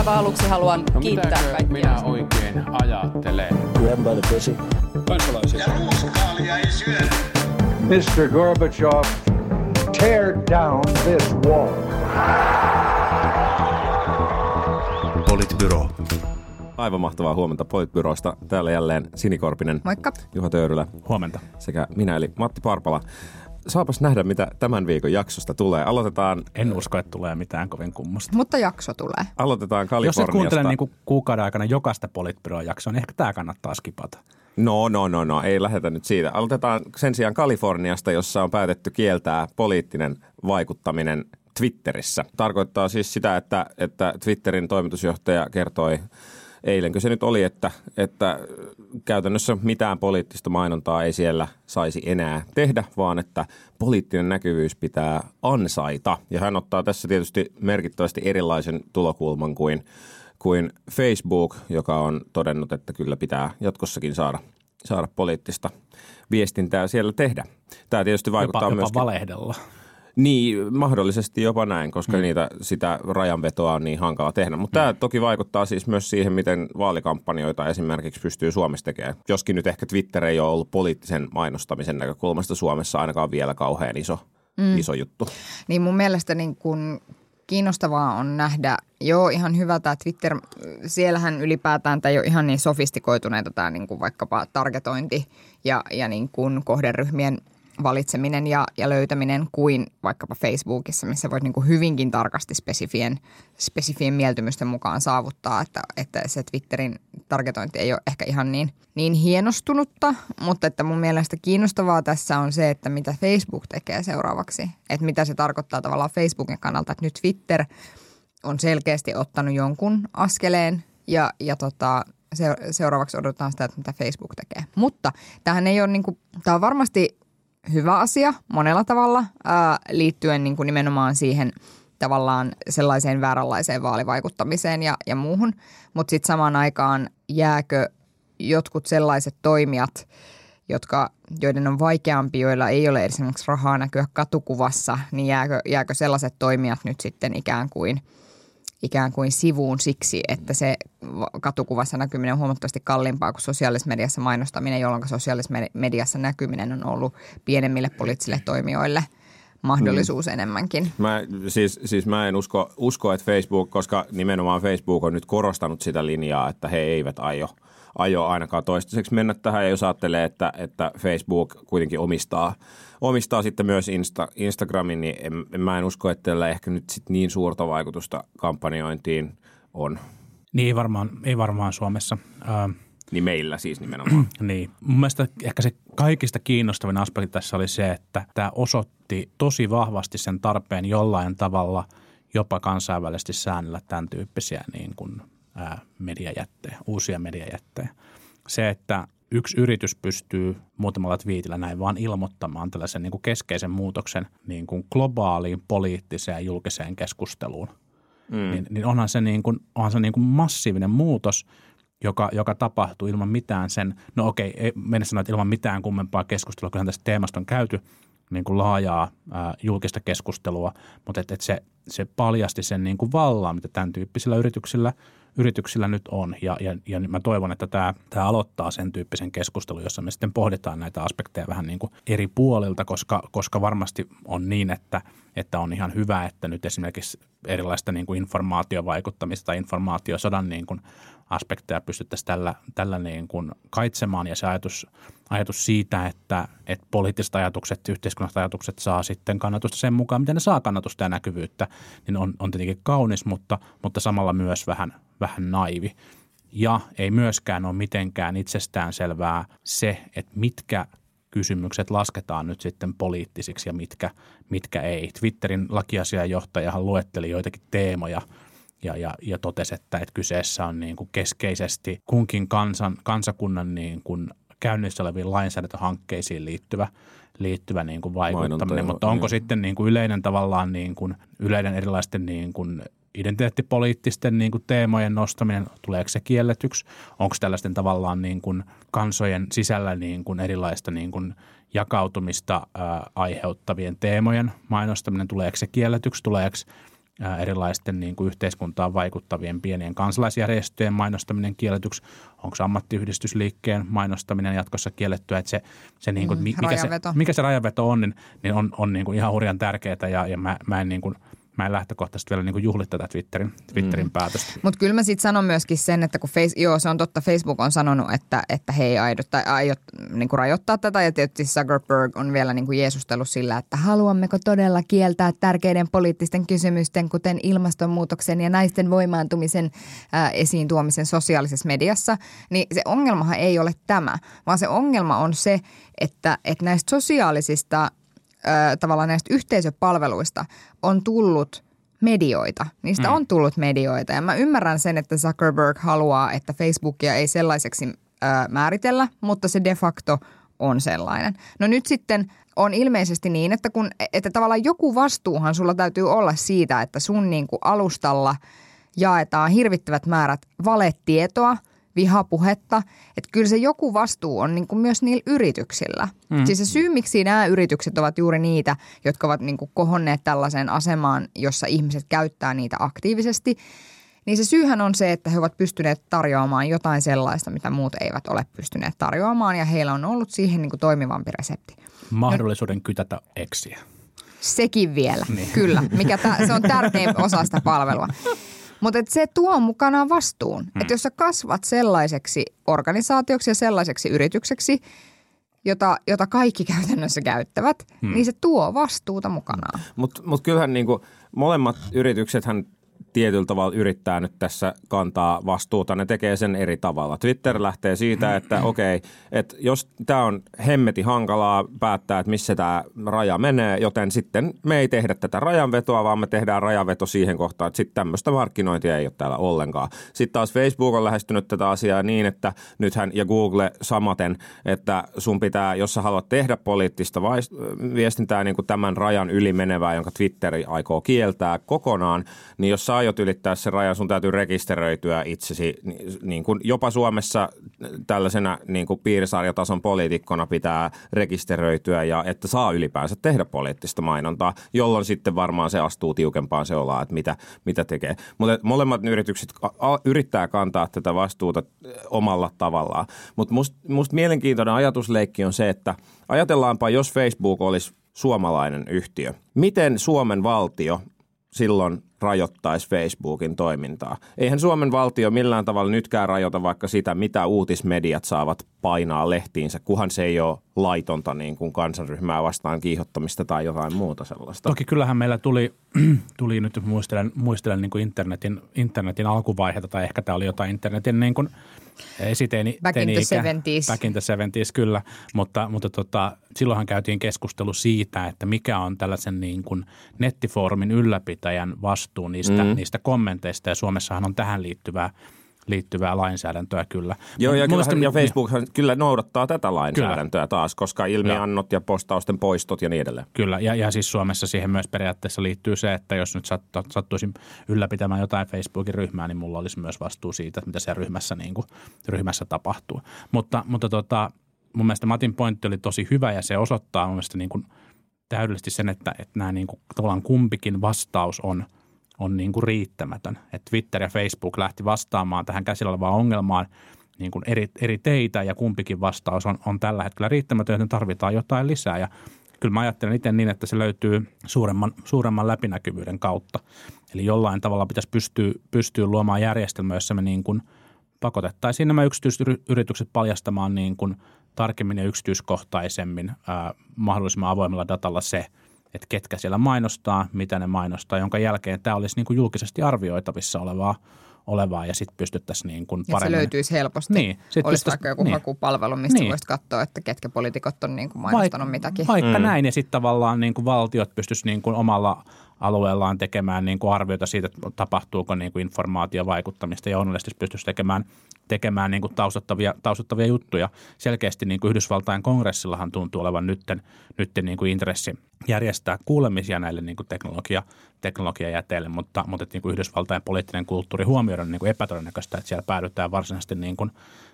aivan aluksi haluan No kiittää kaikkia. minä oikein ajattelen? Grab by the pussy. kansalaisia. Ja ruuskaalia ei syödä. Mr. Gorbachev, tear down this wall. Politbyro. Aivan mahtavaa huomenta Politbyroista. Täällä jälleen Sinikorpinen, Moikka. Juha Töyrylä Huomenta. sekä minä eli Matti Parpala. Saapas nähdä, mitä tämän viikon jaksosta tulee. Aloitetaan, En usko, että tulee mitään kovin kummosta. Mutta jakso tulee. aloitetaan Jos et Kaliforniasta. kuuntele niin kuin kuukauden aikana jokaista Politbyroa jaksoa, niin ehkä tämä kannattaa skipata. No, no, no, no, ei lähdetä nyt siitä. Aloitetaan sen sijaan Kaliforniasta, jossa on päätetty kieltää poliittinen vaikuttaminen Twitterissä. Tarkoittaa siis sitä, että, että Twitterin toimitusjohtaja kertoi eilenkö se nyt oli, että, että käytännössä mitään poliittista mainontaa ei siellä saisi enää tehdä, vaan että poliittinen näkyvyys pitää ansaita. Ja hän ottaa tässä tietysti merkittävästi erilaisen tulokulman kuin kuin Facebook, joka on todennut, että kyllä pitää jatkossakin saada, saada poliittista viestintää siellä tehdä. Tämä tietysti vaikuttaa Jopa, jopa myöskin... valehdella. Niin, mahdollisesti jopa näin, koska mm. niitä, sitä rajanvetoa on niin hankala tehdä. Mutta mm. tämä toki vaikuttaa siis myös siihen, miten vaalikampanjoita esimerkiksi pystyy Suomessa tekemään. Joskin nyt ehkä Twitter ei ole ollut poliittisen mainostamisen näkökulmasta Suomessa ainakaan vielä kauhean iso, mm. iso juttu. Niin mun mielestä niin kun kiinnostavaa on nähdä, joo ihan hyvä tämä Twitter, siellähän ylipäätään tämä ei ole ihan niin sofistikoituneita tämä niin kuin vaikkapa targetointi ja, ja niin kuin kohderyhmien valitseminen ja, ja löytäminen kuin vaikkapa Facebookissa, missä voit niin kuin hyvinkin tarkasti spesifien, spesifien mieltymysten mukaan saavuttaa, että, että se Twitterin targetointi ei ole ehkä ihan niin, niin hienostunutta, mutta että mun mielestä kiinnostavaa tässä on se, että mitä Facebook tekee seuraavaksi, että mitä se tarkoittaa tavallaan Facebookin kannalta, että nyt Twitter on selkeästi ottanut jonkun askeleen ja, ja tota, se, seuraavaksi odotetaan sitä, että mitä Facebook tekee. Mutta tämähän ei ole niin kuin, tämä on varmasti hyvä asia monella tavalla ää, liittyen niin kuin nimenomaan siihen tavallaan sellaiseen vääränlaiseen vaalivaikuttamiseen ja, ja muuhun. Mutta sitten samaan aikaan jääkö jotkut sellaiset toimijat, jotka, joiden on vaikeampi, joilla ei ole esimerkiksi rahaa näkyä katukuvassa, niin jääkö, jääkö sellaiset toimijat nyt sitten ikään kuin – ikään kuin sivuun siksi, että se katukuvassa näkyminen on huomattavasti kalliimpaa kuin sosiaalisessa mediassa mainostaminen, jolloin sosiaalisessa mediassa näkyminen on ollut pienemmille poliittisille toimijoille mahdollisuus mm. enemmänkin. Mä, siis, siis mä en usko, usko, että Facebook, koska nimenomaan Facebook on nyt korostanut sitä linjaa, että he eivät aio, aio ainakaan toistaiseksi mennä tähän. Ja jos ajattelee, että, että Facebook kuitenkin omistaa, omistaa sitten myös Insta, Instagramin, niin en, en, mä en usko, että tällä ehkä nyt sit niin suurta vaikutusta kampanjointiin on. Niin ei varmaan, ei varmaan Suomessa. Ö, Niin meillä siis nimenomaan. niin. Mun mielestä ehkä se kaikista kiinnostavin aspekti tässä oli se, että tämä osoitti tosi vahvasti sen tarpeen jollain tavalla jopa kansainvälisesti säännellä tämän tyyppisiä niin kuin, mediajättejä, uusia mediajättejä. Se, että yksi yritys pystyy muutamalla twiitillä näin vaan ilmoittamaan tällaisen niin kuin keskeisen muutoksen niin kuin globaaliin poliittiseen julkiseen keskusteluun, mm. niin, niin onhan se, niin kuin, onhan se niin kuin massiivinen muutos, joka, joka tapahtuu ilman mitään sen, no okei, ei mennä sanoa, että ilman mitään kummempaa keskustelua, kyllähän tästä teemasta on käyty niin kuin laajaa ää, julkista keskustelua, mutta et, et se, se paljasti sen niin kuin vallan, mitä tämän tyyppisillä yrityksillä – yrityksillä nyt on. Ja, ja, ja mä toivon, että tämä, tämä aloittaa sen tyyppisen keskustelun, jossa me sitten pohditaan näitä aspekteja vähän niin kuin eri puolilta, koska, koska varmasti on niin, että, että on ihan hyvä, että nyt esimerkiksi erilaista niin kuin informaatiovaikuttamista tai informaatiosodan niin kuin aspekteja pystyttäisiin tällä, tällä niin kuin kaitsemaan ja se ajatus, ajatus siitä, että, että poliittiset ajatukset, yhteiskunnalliset ajatukset saa sitten kannatusta sen mukaan, miten ne saa kannatusta ja näkyvyyttä, niin on, on tietenkin kaunis, mutta, mutta samalla myös vähän, vähän naivi. Ja ei myöskään ole mitenkään itsestään selvää se, että mitkä kysymykset lasketaan nyt sitten poliittisiksi ja mitkä, mitkä ei. Twitterin lakiasiajohtajahan luetteli joitakin teemoja ja, ja, ja totesi, että, että kyseessä on niin kuin keskeisesti kunkin kansan, kansakunnan niin kuin käynnissä oleviin lainsäädäntöhankkeisiin liittyvä, liittyvä niin kuin vaikuttaminen. Mutta onko niin. sitten niin kuin yleinen tavallaan niin kuin, yleinen erilaisten niin kuin identiteettipoliittisten niin kuin teemojen nostaminen, tuleeko se kielletyksi? Onko tällaisten tavallaan niin kuin kansojen sisällä niin kuin erilaista niin kuin jakautumista ää, aiheuttavien teemojen mainostaminen, tuleeko se kielletyksi? Tuleeko erilaisten niin kuin yhteiskuntaan vaikuttavien pienien kansalaisjärjestöjen mainostaminen kielletyksi, onko se ammattiyhdistysliikkeen mainostaminen jatkossa kiellettyä, että se, se niin kuin, Mm, mi- mikä, se, mikä se rajanveto on, niin, niin on, on niin kuin ihan hurjan tärkeää ja, ja mä, mä en niin kuin, mä en lähtökohtaisesti vielä niin kuin juhli tätä Twitterin, Twitterin mm. päätöstä. Mutta kyllä mä sitten sanon myöskin sen, että kun face, joo, se on totta, Facebook on sanonut, että, että he ei aido, tai aiot niin kuin rajoittaa tätä. Ja tietysti Zuckerberg on vielä niin kuin jeesustellut sillä, että haluammeko todella kieltää tärkeiden poliittisten kysymysten, kuten ilmastonmuutoksen ja naisten voimaantumisen ää, esiin tuomisen sosiaalisessa mediassa. Niin se ongelmahan ei ole tämä, vaan se ongelma on se, että, että näistä sosiaalisista tavallaan näistä yhteisöpalveluista on tullut medioita. Niistä mm. on tullut medioita ja mä ymmärrän sen, että Zuckerberg haluaa, että Facebookia ei sellaiseksi ö, määritellä, mutta se de facto on sellainen. No nyt sitten on ilmeisesti niin, että, kun, että tavallaan joku vastuuhan sulla täytyy olla siitä, että sun niin kuin alustalla jaetaan hirvittävät määrät valetietoa – vihapuhetta. Että kyllä se joku vastuu on niin kuin myös niillä yrityksillä. Mm. Siis se syy, miksi nämä yritykset ovat juuri niitä, jotka ovat niin kuin kohonneet tällaiseen asemaan, jossa ihmiset käyttää niitä aktiivisesti, niin se syyhän on se, että he ovat pystyneet tarjoamaan jotain sellaista, mitä muut eivät ole pystyneet tarjoamaan ja heillä on ollut siihen niin kuin toimivampi resepti. Mahdollisuuden kytätä eksiä. Sekin vielä, niin. kyllä. Mikä tä, se on tärkein osa sitä palvelua. Mutta se tuo mukanaan vastuun. Hmm. Että jos sä kasvat sellaiseksi organisaatioksi ja sellaiseksi yritykseksi, jota, jota kaikki käytännössä käyttävät, hmm. niin se tuo vastuuta mukanaan. Mutta mut kyllähän niinku, molemmat yrityksethän tietyllä tavalla yrittää nyt tässä kantaa vastuuta. Ne tekee sen eri tavalla. Twitter lähtee siitä, että okei, okay, että jos tämä on hemmeti hankalaa päättää, että missä tämä raja menee, joten sitten me ei tehdä tätä rajanvetoa, vaan me tehdään rajanveto siihen kohtaan, että sitten tämmöistä markkinointia ei ole täällä ollenkaan. Sitten taas Facebook on lähestynyt tätä asiaa niin, että nythän ja Google samaten, että sun pitää, jos sä haluat tehdä poliittista viestintää niin kuin tämän rajan yli menevää, jonka Twitter aikoo kieltää kokonaan, niin jos sä aiot ylittää sen rajan, sun täytyy rekisteröityä itsesi. Niin kuin jopa Suomessa tällaisena niin kuin piirisarjatason poliitikkona pitää rekisteröityä ja että saa ylipäänsä tehdä poliittista mainontaa, jolloin sitten varmaan se astuu tiukempaan se ollaan, että mitä, mitä tekee. Mutta molemmat yritykset yrittää kantaa tätä vastuuta omalla tavallaan. Mutta musta must mielenkiintoinen ajatusleikki on se, että ajatellaanpa, jos Facebook olisi suomalainen yhtiö. Miten Suomen valtio silloin rajoittaisi Facebookin toimintaa. Eihän Suomen valtio millään tavalla nytkään rajoita vaikka sitä, mitä uutismediat saavat painaa lehtiinsä, kuhan se ei ole laitonta niin kuin kansanryhmää vastaan kiihottamista tai jotain muuta sellaista. Toki kyllähän meillä tuli, tuli nyt muistelen, muistelen niin kuin internetin, internetin alkuvaiheita tai ehkä tämä oli jotain internetin niin kuin esiteeni. Back in the 70s. Back in the 70s, kyllä. Mutta, mutta tota, silloinhan käytiin keskustelu siitä, että mikä on tällaisen niin kuin nettifoorumin ylläpitäjän vastuu niistä, mm. niistä kommenteista. Ja Suomessahan on tähän liittyvää liittyvää lainsäädäntöä kyllä. Joo, ja, Muista, ja Facebook niin, kyllä noudattaa tätä lainsäädäntöä kyllä. taas, koska ilmiannot ja. ja postausten poistot ja niin edelleen. Kyllä, ja, ja siis Suomessa siihen myös periaatteessa liittyy se, että jos nyt sattu, sattuisin ylläpitämään jotain Facebookin ryhmää, niin mulla olisi myös vastuu siitä, että mitä siellä ryhmässä, niin kuin, ryhmässä tapahtuu. Mutta, mutta tota, mun mielestä Matin pointti oli tosi hyvä ja se osoittaa mun mielestä niin kuin täydellisesti sen, että, että nämä niin kuin, tavallaan kumpikin vastaus on – on niin kuin riittämätön. Et Twitter ja Facebook lähti vastaamaan tähän käsillä olevaan ongelmaan niin kuin eri, eri teitä ja kumpikin vastaus on, on tällä hetkellä riittämätön, joten tarvitaan jotain lisää. Ja kyllä mä ajattelen itse niin, että se löytyy suuremman, suuremman läpinäkyvyyden kautta. Eli jollain tavalla pitäisi pystyä, pystyä luomaan järjestelmä, jossa me niin kuin pakotettaisiin nämä yksityisyritykset paljastamaan niin kuin tarkemmin ja yksityiskohtaisemmin ää, mahdollisimman avoimella datalla se – että ketkä siellä mainostaa, mitä ne mainostaa, jonka jälkeen tämä olisi niin kuin julkisesti arvioitavissa olevaa, olevaa ja sitten pystyttäisiin niin kuin paremmin. Ja se löytyisi helposti. Niin, sit olisi vaikka joku niin. hakupalvelu, mistä niin. voisit katsoa, että ketkä poliitikot on niin kuin mainostanut Vaik- mitäkin. Vaikka mm. näin, ja sitten tavallaan niin kuin valtiot pystyisivät niin kuin omalla alueellaan tekemään niin kuin arvioita siitä, että tapahtuuko niin kuin informaatiovaikuttamista ja onnellisesti pystyisi tekemään, tekemään niin kuin taustattavia, taustattavia juttuja. Selkeästi niin kuin Yhdysvaltain kongressillahan tuntuu olevan nytten, nytten niin kuin intressi järjestää kuulemisia näille niin kuin teknologia, teknologiajäteille, mutta, mutta niin kuin Yhdysvaltain poliittinen kulttuuri huomioidaan niin kuin epätodennäköistä, että siellä päädytään varsinaisesti niin kuin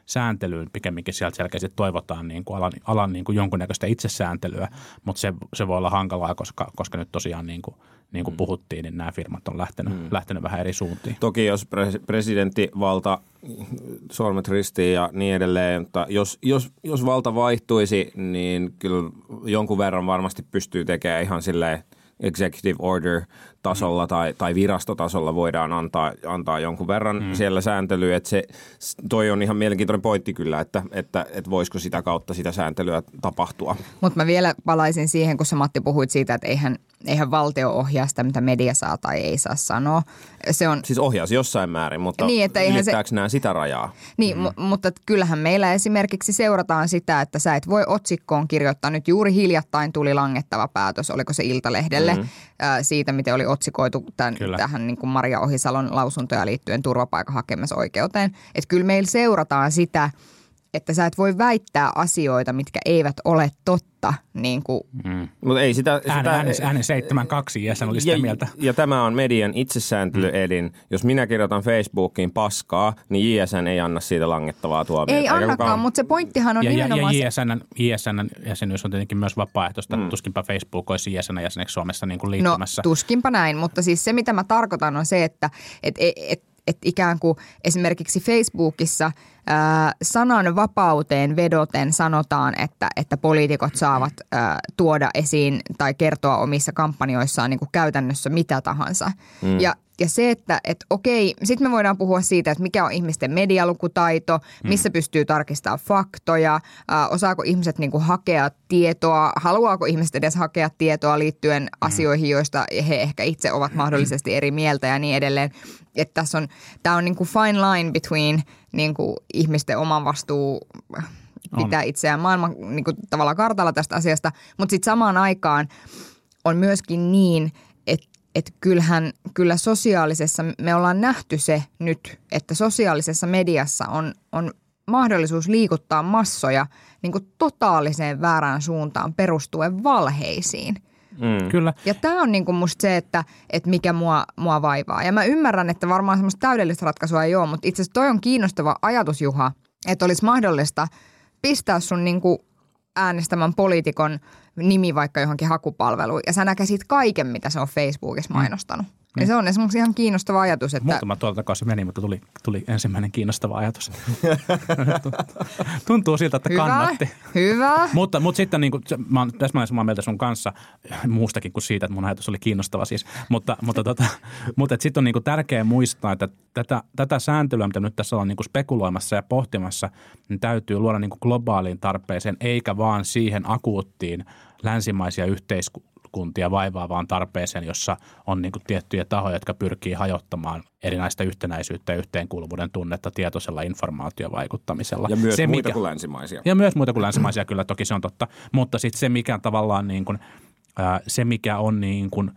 sääntelyyn. Pikemminkin sieltä selkeästi toivotaan niin kuin alan, alan niin kuin jonkunnäköistä itsesääntelyä, mutta se, se voi olla hankalaa, koska, koska nyt tosiaan niin kuin niin kuin puhuttiin, niin nämä firmat on lähtenyt, mm. lähtenyt vähän eri suuntiin. Toki jos pres- presidenttivalta, sormet ristiin ja niin edelleen, mutta jos, jos, jos valta vaihtuisi, niin kyllä jonkun verran varmasti pystyy tekemään ihan silleen executive order tasolla mm. tai, tai virastotasolla voidaan antaa, antaa jonkun verran mm. siellä sääntelyä. Että se, toi on ihan mielenkiintoinen pointti kyllä, että, että, että voisiko sitä kautta sitä sääntelyä tapahtua. Mutta mä vielä palaisin siihen, kun sä Matti puhuit siitä, että eihän, eihän valtio ohjaa sitä, mitä media saa tai ei saa sanoa. Se on, siis ohjaisi jossain määrin, mutta niin, että ylittääkö se... nämä sitä rajaa? Niin, mm. m- mutta kyllähän meillä esimerkiksi seurataan sitä, että sä et voi otsikkoon kirjoittaa. Nyt juuri hiljattain tuli langettava päätös, oliko se Iltalehdelle, mm. Ää, siitä miten oli otsikoitu tämän, tähän niin kuin Maria Ohisalon lausuntoja liittyen turvapaikkahakemusoikeuteen. Että kyllä meillä seurataan sitä, että sä et voi väittää asioita, mitkä eivät ole totta. Niin kuin. Mm. Mutta ei sitä... sitä äänen, äänen, äänen 7-2 jäsen oli sitä ja, mieltä. Ja tämä on median itsesääntelyelin. Mm. Jos minä kirjoitan Facebookiin paskaa, niin JSN ei anna siitä langettavaa tuomiota. Ei annakaan, kukaan... mutta se pointtihan on ja, nimenomaan... Ja, ja JSN, JSN jäsenyys on tietenkin myös vapaaehtoista. Mm. Tuskinpa Facebook olisi JSN jäseneksi Suomessa niin kuin liittymässä. No tuskinpa näin, mutta siis se mitä mä tarkoitan on se, että et, et, et, et ikään kuin esimerkiksi Facebookissa – sanan vapauteen vedoten sanotaan, että, että poliitikot saavat ää, tuoda esiin tai kertoa omissa kampanjoissaan niin kuin käytännössä mitä tahansa. Mm. Ja ja se, että et okei, sitten me voidaan puhua siitä, että mikä on ihmisten medialukutaito, mm. missä mm. pystyy tarkistamaan faktoja, äh, osaako ihmiset niinku hakea tietoa, haluaako ihmiset edes hakea tietoa liittyen mm. asioihin, joista he ehkä itse ovat mahdollisesti eri mieltä ja niin edelleen. Että tässä on, tämä on niinku fine line between niinku ihmisten oman vastuu pitää on. itseään maailman niinku tavallaan kartalla tästä asiasta, mutta sitten samaan aikaan on myöskin niin, että kyllähän, kyllä sosiaalisessa, me ollaan nähty se nyt, että sosiaalisessa mediassa on, on mahdollisuus liikuttaa massoja niin kuin totaaliseen väärään suuntaan perustuen valheisiin. Mm. Kyllä. Ja tämä on niin kuin musta se, että, että mikä mua, mua vaivaa. Ja mä ymmärrän, että varmaan semmoista täydellistä ratkaisua ei ole, mutta itse asiassa toi on kiinnostava ajatus, Juha, että olisi mahdollista pistää sun niin kuin äänestämän poliitikon nimi vaikka johonkin hakupalveluun ja sä näkisit kaiken, mitä se on Facebookissa mm. mainostanut. Mm. Ja se on esimerkiksi ihan kiinnostava ajatus. Että... Muutama se meni, mutta tuli, tuli ensimmäinen kiinnostava ajatus. Tuntuu siltä, että hyvä, kannatti. Hyvä. mutta, mutta sitten niin kuin, mä olen täsmälleen samaa mieltä sun kanssa, muustakin kuin siitä, että mun ajatus oli kiinnostava siis. Mutta, mutta, tota, mutta sitten on niin kuin tärkeää muistaa, että tätä, tätä sääntelyä, mitä nyt tässä ollaan niin kuin spekuloimassa ja pohtimassa, niin täytyy luoda niin kuin globaaliin tarpeeseen, eikä vaan siihen akuuttiin länsimaisia yhteiskuntia kuntia vaivaavaan tarpeeseen, jossa on niin kuin tiettyjä tahoja, jotka pyrkii hajottamaan erinäistä yhtenäisyyttä ja yhteenkuuluvuuden tunnetta tietoisella informaatiovaikuttamisella. Ja myös se, muita mikä, kuin länsimaisia. Ja myös muita kuin länsimaisia, kyllä toki se on totta. Mutta sitten se, mikä tavallaan niin kuin, se, mikä on niin kuin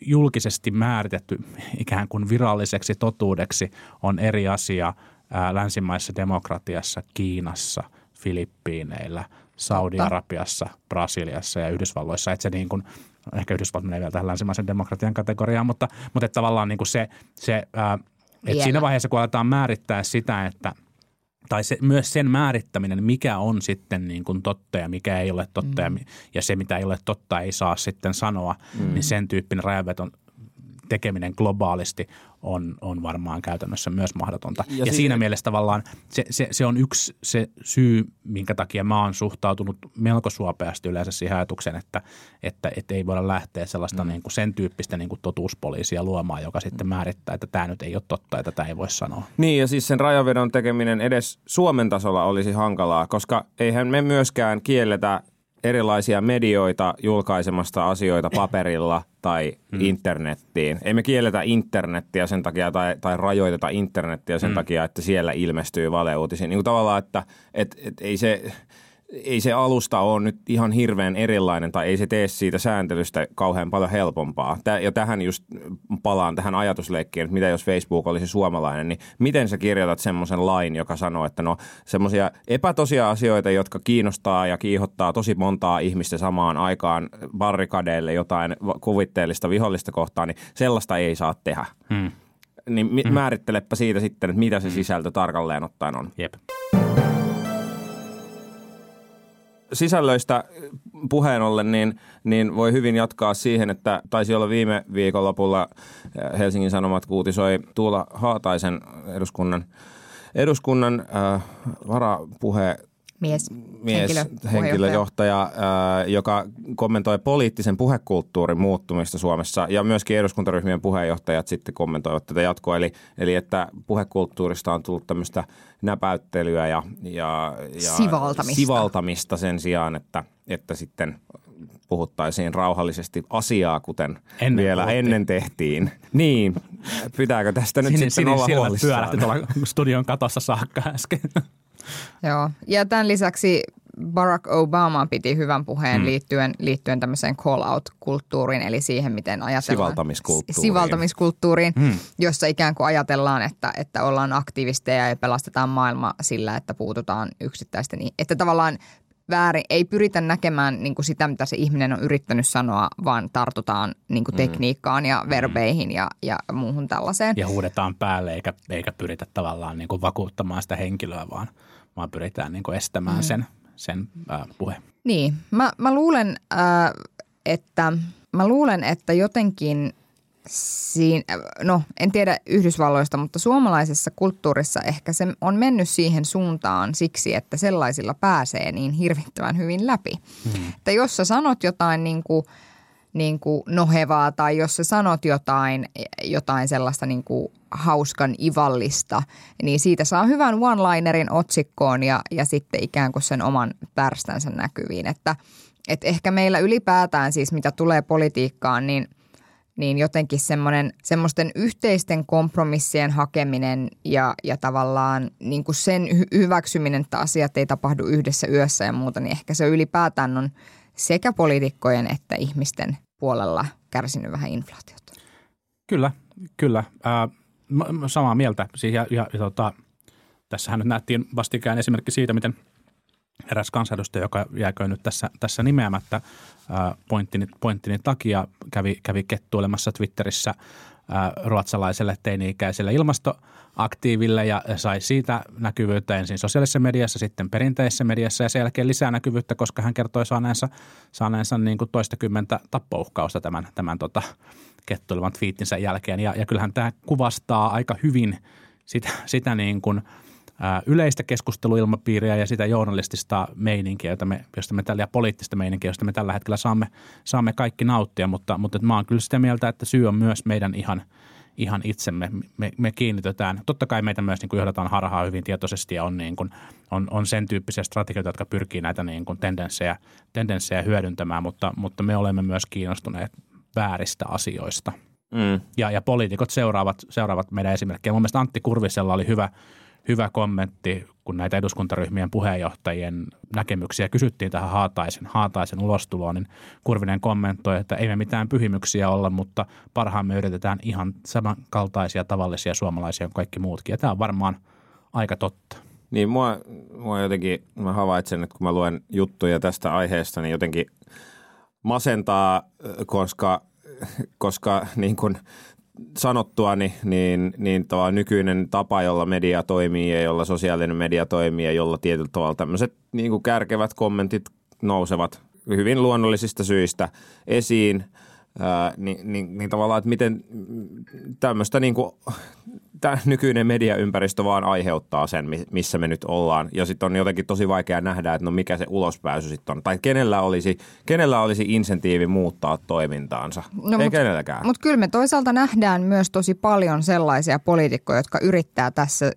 julkisesti määritetty ikään kuin viralliseksi totuudeksi, on eri asia länsimaissa demokratiassa, Kiinassa, Filippiineillä – Saudi-Arabiassa, Brasiliassa ja Yhdysvalloissa. Että se niin kuin, ehkä Yhdysvallat menee vielä tähän länsimaisen demokratian kategoriaan, mutta, mutta että tavallaan niin kuin se, se ää, että siinä vaiheessa, kun aletaan määrittää sitä, että tai se, myös sen määrittäminen, mikä on sitten niin kuin totta ja mikä ei ole totta mm. ja, ja se, mitä ei ole totta, ei saa sitten sanoa, mm. niin sen tyyppinen rajanveton tekeminen globaalisti on, on varmaan käytännössä myös mahdotonta. Ja, ja siinä, siinä mielessä tavallaan se, se, se on yksi se syy, minkä takia mä oon suhtautunut melko suopeasti yleensä siihen ajatukseen, että, että, että ei voida lähteä sellaista mm. niin kuin sen tyyppistä niin kuin totuuspoliisia luomaan, joka sitten määrittää, että tämä nyt ei ole totta ja tätä ei voi sanoa. Niin ja siis sen rajavedon tekeminen edes Suomen tasolla olisi hankalaa, koska eihän me myöskään kielletä erilaisia medioita julkaisemasta asioita paperilla tai mm. internettiin. Ei me kielletä internettiä sen takia tai, tai rajoiteta internettiä sen mm. takia, että siellä ilmestyy valeuutisia. Niin kuin tavallaan, että et, et ei se – ei se alusta ole nyt ihan hirveän erilainen tai ei se tee siitä sääntelystä kauhean paljon helpompaa. Ja tähän just palaan tähän ajatusleikkiin, että mitä jos Facebook olisi suomalainen, niin miten sä kirjoitat semmoisen lain, joka sanoo, että no semmoisia epätosia asioita, jotka kiinnostaa ja kiihottaa tosi montaa ihmistä samaan aikaan barrikadeille jotain kuvitteellista vihollista kohtaan, niin sellaista ei saa tehdä. Hmm. Niin hmm. määrittelepä siitä sitten, että mitä se sisältö tarkalleen ottaen on. Jep. Sisällöistä puheen ollen, niin, niin voi hyvin jatkaa siihen, että taisi olla viime viikonlopulla äh, Helsingin Sanomat uutisoi Tuula Haataisen eduskunnan, eduskunnan äh, varapuhe Mies, mies, henkilö, henkilöjohtaja, äh, joka kommentoi poliittisen puhekulttuurin muuttumista Suomessa ja myöskin eduskuntaryhmien puheenjohtajat sitten kommentoivat tätä jatkoa. Eli, eli että puhekulttuurista on tullut tämmöistä näpäyttelyä ja, ja, ja Sivaltamista. sivaltamista sen sijaan, että, että sitten puhuttaisiin rauhallisesti asiaa, kuten Ennen vielä puhuttiin. ennen tehtiin. Niin, pitääkö tästä nyt Sinne, sitten olla silmät huolissaan? pyörähti tuolla studion katossa saakka äsken. Joo, ja tämän lisäksi Barack Obama piti hyvän puheen mm. liittyen, liittyen tämmöiseen call-out-kulttuuriin, eli siihen, miten ajatellaan. Sivaltamiskulttuuriin. Sivaltamiskulttuuriin, mm. jossa ikään kuin ajatellaan, että, että ollaan aktivisteja ja pelastetaan maailma sillä, että puututaan yksittäisten. Että tavallaan väärin, ei pyritä näkemään niin kuin sitä, mitä se ihminen on yrittänyt sanoa, vaan tartutaan niin kuin tekniikkaan ja verbeihin ja, ja muuhun tällaiseen. Ja huudetaan päälle eikä, eikä pyritä tavallaan niin kuin vakuuttamaan sitä henkilöä, vaan, vaan pyritään niin kuin estämään mm. sen, sen äh, puhe. Niin, mä, mä luulen, äh, että mä luulen, että jotenkin siinä, no en tiedä Yhdysvalloista, mutta suomalaisessa kulttuurissa ehkä se on mennyt siihen suuntaan siksi, että sellaisilla pääsee niin hirvittävän hyvin läpi. Hmm. Että jos sä sanot jotain niin kuin, niin kuin nohevaa tai jos sä sanot jotain, jotain sellaista niin kuin hauskan ivallista, niin siitä saa hyvän one-linerin otsikkoon ja, ja sitten ikään kuin sen oman pärstänsä näkyviin. Että, että ehkä meillä ylipäätään siis mitä tulee politiikkaan, niin – niin jotenkin semmoinen, semmoisten yhteisten kompromissien hakeminen ja, ja tavallaan niin kuin sen hy- hyväksyminen, että asiat ei tapahdu yhdessä yössä ja muuta, niin ehkä se ylipäätään on sekä poliitikkojen että ihmisten puolella kärsinyt vähän inflaatiota. Kyllä, kyllä. Ää, samaa mieltä. Siis ja, ja, ja tota, tässähän nyt nähtiin vastikään esimerkki siitä, miten eräs kansanedustaja, joka jääköön nyt tässä, tässä nimeämättä ää, pointtini, pointtini takia, kävi, kävi kettuilemassa Twitterissä ruotsalaiselle teini-ikäiselle ilmastoaktiiville ja sai siitä näkyvyyttä ensin sosiaalisessa mediassa, sitten perinteisessä mediassa ja sen jälkeen lisää näkyvyyttä, koska hän kertoi saaneensa, saaneensa niin kuin toistakymmentä tappouhkausta tämän, tämän tota, kettuilevan twiittinsä jälkeen. Ja, ja kyllähän tämä kuvastaa aika hyvin sitä, sitä niin kuin – yleistä keskusteluilmapiiriä ja sitä journalistista meininkiä, jota me, josta me tällä, ja poliittista meininkiä, josta me tällä hetkellä saamme, saamme kaikki nauttia, mutta, mutta mä oon kyllä sitä mieltä, että syy on myös meidän ihan, ihan itsemme. Me, me kiinnitetään, totta kai meitä myös niin kuin johdataan harhaa hyvin tietoisesti ja on, niin kuin, on, on sen tyyppisiä strategioita, jotka pyrkii näitä niin kuin tendenssejä, tendenssejä hyödyntämään, mutta, mutta me olemme myös kiinnostuneet vääristä asioista. Mm. Ja, ja poliitikot seuraavat, seuraavat meidän esimerkkejä. Mun mielestä Antti Kurvisella oli hyvä – hyvä kommentti, kun näitä eduskuntaryhmien puheenjohtajien näkemyksiä kysyttiin tähän Haataisen, Haataisen ulostuloon, niin Kurvinen kommentoi, että ei me mitään pyhimyksiä olla, mutta parhaamme yritetään ihan samankaltaisia tavallisia suomalaisia kuin kaikki muutkin. Ja tämä on varmaan aika totta. Niin mua, mua jotenkin, mä havaitsen, että kun mä luen juttuja tästä aiheesta, niin jotenkin masentaa, koska, koska niin kuin sanottua, niin, niin, niin nykyinen tapa, jolla media toimii ja jolla sosiaalinen media toimii ja jolla tietyllä tavalla tämmöiset niin kuin kärkevät kommentit nousevat hyvin luonnollisista syistä esiin, ää, niin, niin, niin tavallaan, että miten tämmöistä niin kuin, tämä nykyinen mediaympäristö vaan aiheuttaa sen, missä me nyt ollaan. Ja sitten on jotenkin tosi vaikea nähdä, että no mikä se ulospääsy sitten on. Tai kenellä olisi, kenellä olisi insentiivi muuttaa toimintaansa. No, Ei mut, kenelläkään. Mutta kyllä me toisaalta nähdään myös tosi paljon sellaisia poliitikkoja, jotka yrittää tässä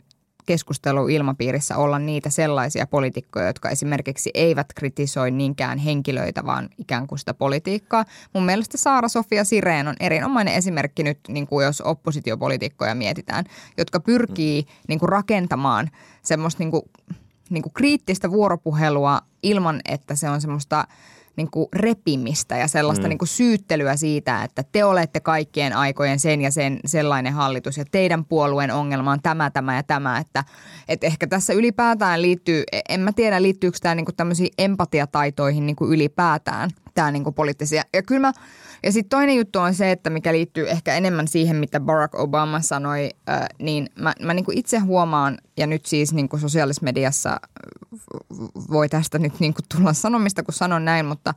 keskusteluilmapiirissä olla niitä sellaisia poliitikkoja, jotka esimerkiksi eivät kritisoi niinkään henkilöitä, vaan ikään kuin sitä politiikkaa. Mun mielestä Saara-Sofia Sireen on erinomainen esimerkki nyt, niin kuin jos oppositiopolitiikkoja mietitään, jotka pyrkii niin kuin rakentamaan semmoista niin kuin, niin kuin kriittistä vuoropuhelua ilman, että se on semmoista – niin kuin repimistä ja sellaista mm. niin kuin syyttelyä siitä, että te olette kaikkien aikojen sen ja sen sellainen hallitus ja teidän puolueen ongelma on tämä, tämä ja tämä. Että, että ehkä tässä ylipäätään liittyy, en mä tiedä liittyykö tämä niin kuin tämmöisiin empatiataitoihin niin kuin ylipäätään tämä niin kuin poliittisia. Ja kyllä mä, ja sitten toinen juttu on se, että mikä liittyy ehkä enemmän siihen, mitä Barack Obama sanoi, niin mä, mä niin kuin itse huomaan, ja nyt siis niin kuin sosiaalisessa mediassa voi tästä nyt niin kuin tulla sanomista, kun sanon näin, mutta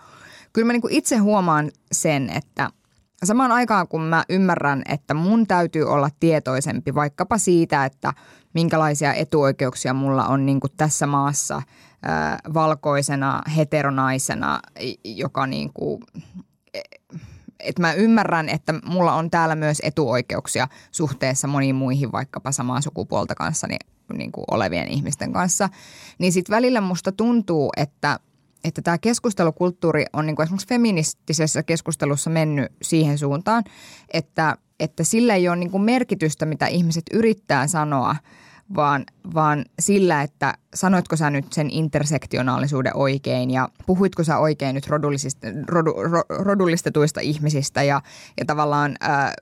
kyllä mä niin kuin itse huomaan sen, että samaan aikaan kun mä ymmärrän, että mun täytyy olla tietoisempi vaikkapa siitä, että minkälaisia etuoikeuksia mulla on niin kuin tässä maassa valkoisena heteronaisena, joka niin kuin, että mä ymmärrän, että mulla on täällä myös etuoikeuksia suhteessa moniin muihin vaikkapa samaa sukupuolta kanssa niin, kuin olevien ihmisten kanssa, niin sitten välillä musta tuntuu, että että tämä keskustelukulttuuri on niin kuin esimerkiksi feministisessä keskustelussa mennyt siihen suuntaan, että, että sillä ei ole niin kuin merkitystä, mitä ihmiset yrittää sanoa – vaan, vaan sillä, että sanoitko sä nyt sen intersektionaalisuuden oikein ja puhuitko sä oikein nyt rodullisista, rodu, ro, rodullistetuista ihmisistä ja, ja tavallaan äh,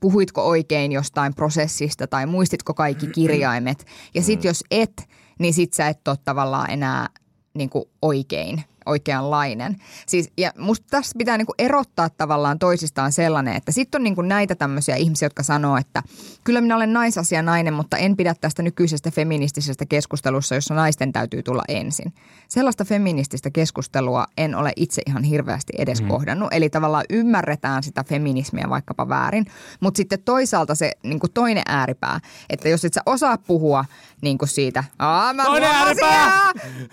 puhuitko oikein jostain prosessista tai muistitko kaikki kirjaimet. Ja sitten jos et, niin sit sä et ole tavallaan enää niin kuin oikein – oikeanlainen. Siis, ja musta tässä pitää niinku erottaa tavallaan toisistaan sellainen, että sitten on niinku näitä tämmöisiä ihmisiä, jotka sanoo, että kyllä minä olen naisasia nainen, mutta en pidä tästä nykyisestä feministisestä keskustelussa, jossa naisten täytyy tulla ensin. Sellaista feminististä keskustelua en ole itse ihan hirveästi edes mm. kohdannut. Eli tavallaan ymmärretään sitä feminismiä vaikkapa väärin, mutta sitten toisaalta se niinku toinen ääripää, että jos et sä osaa puhua niinku siitä, Aa, mä toinen ääripää!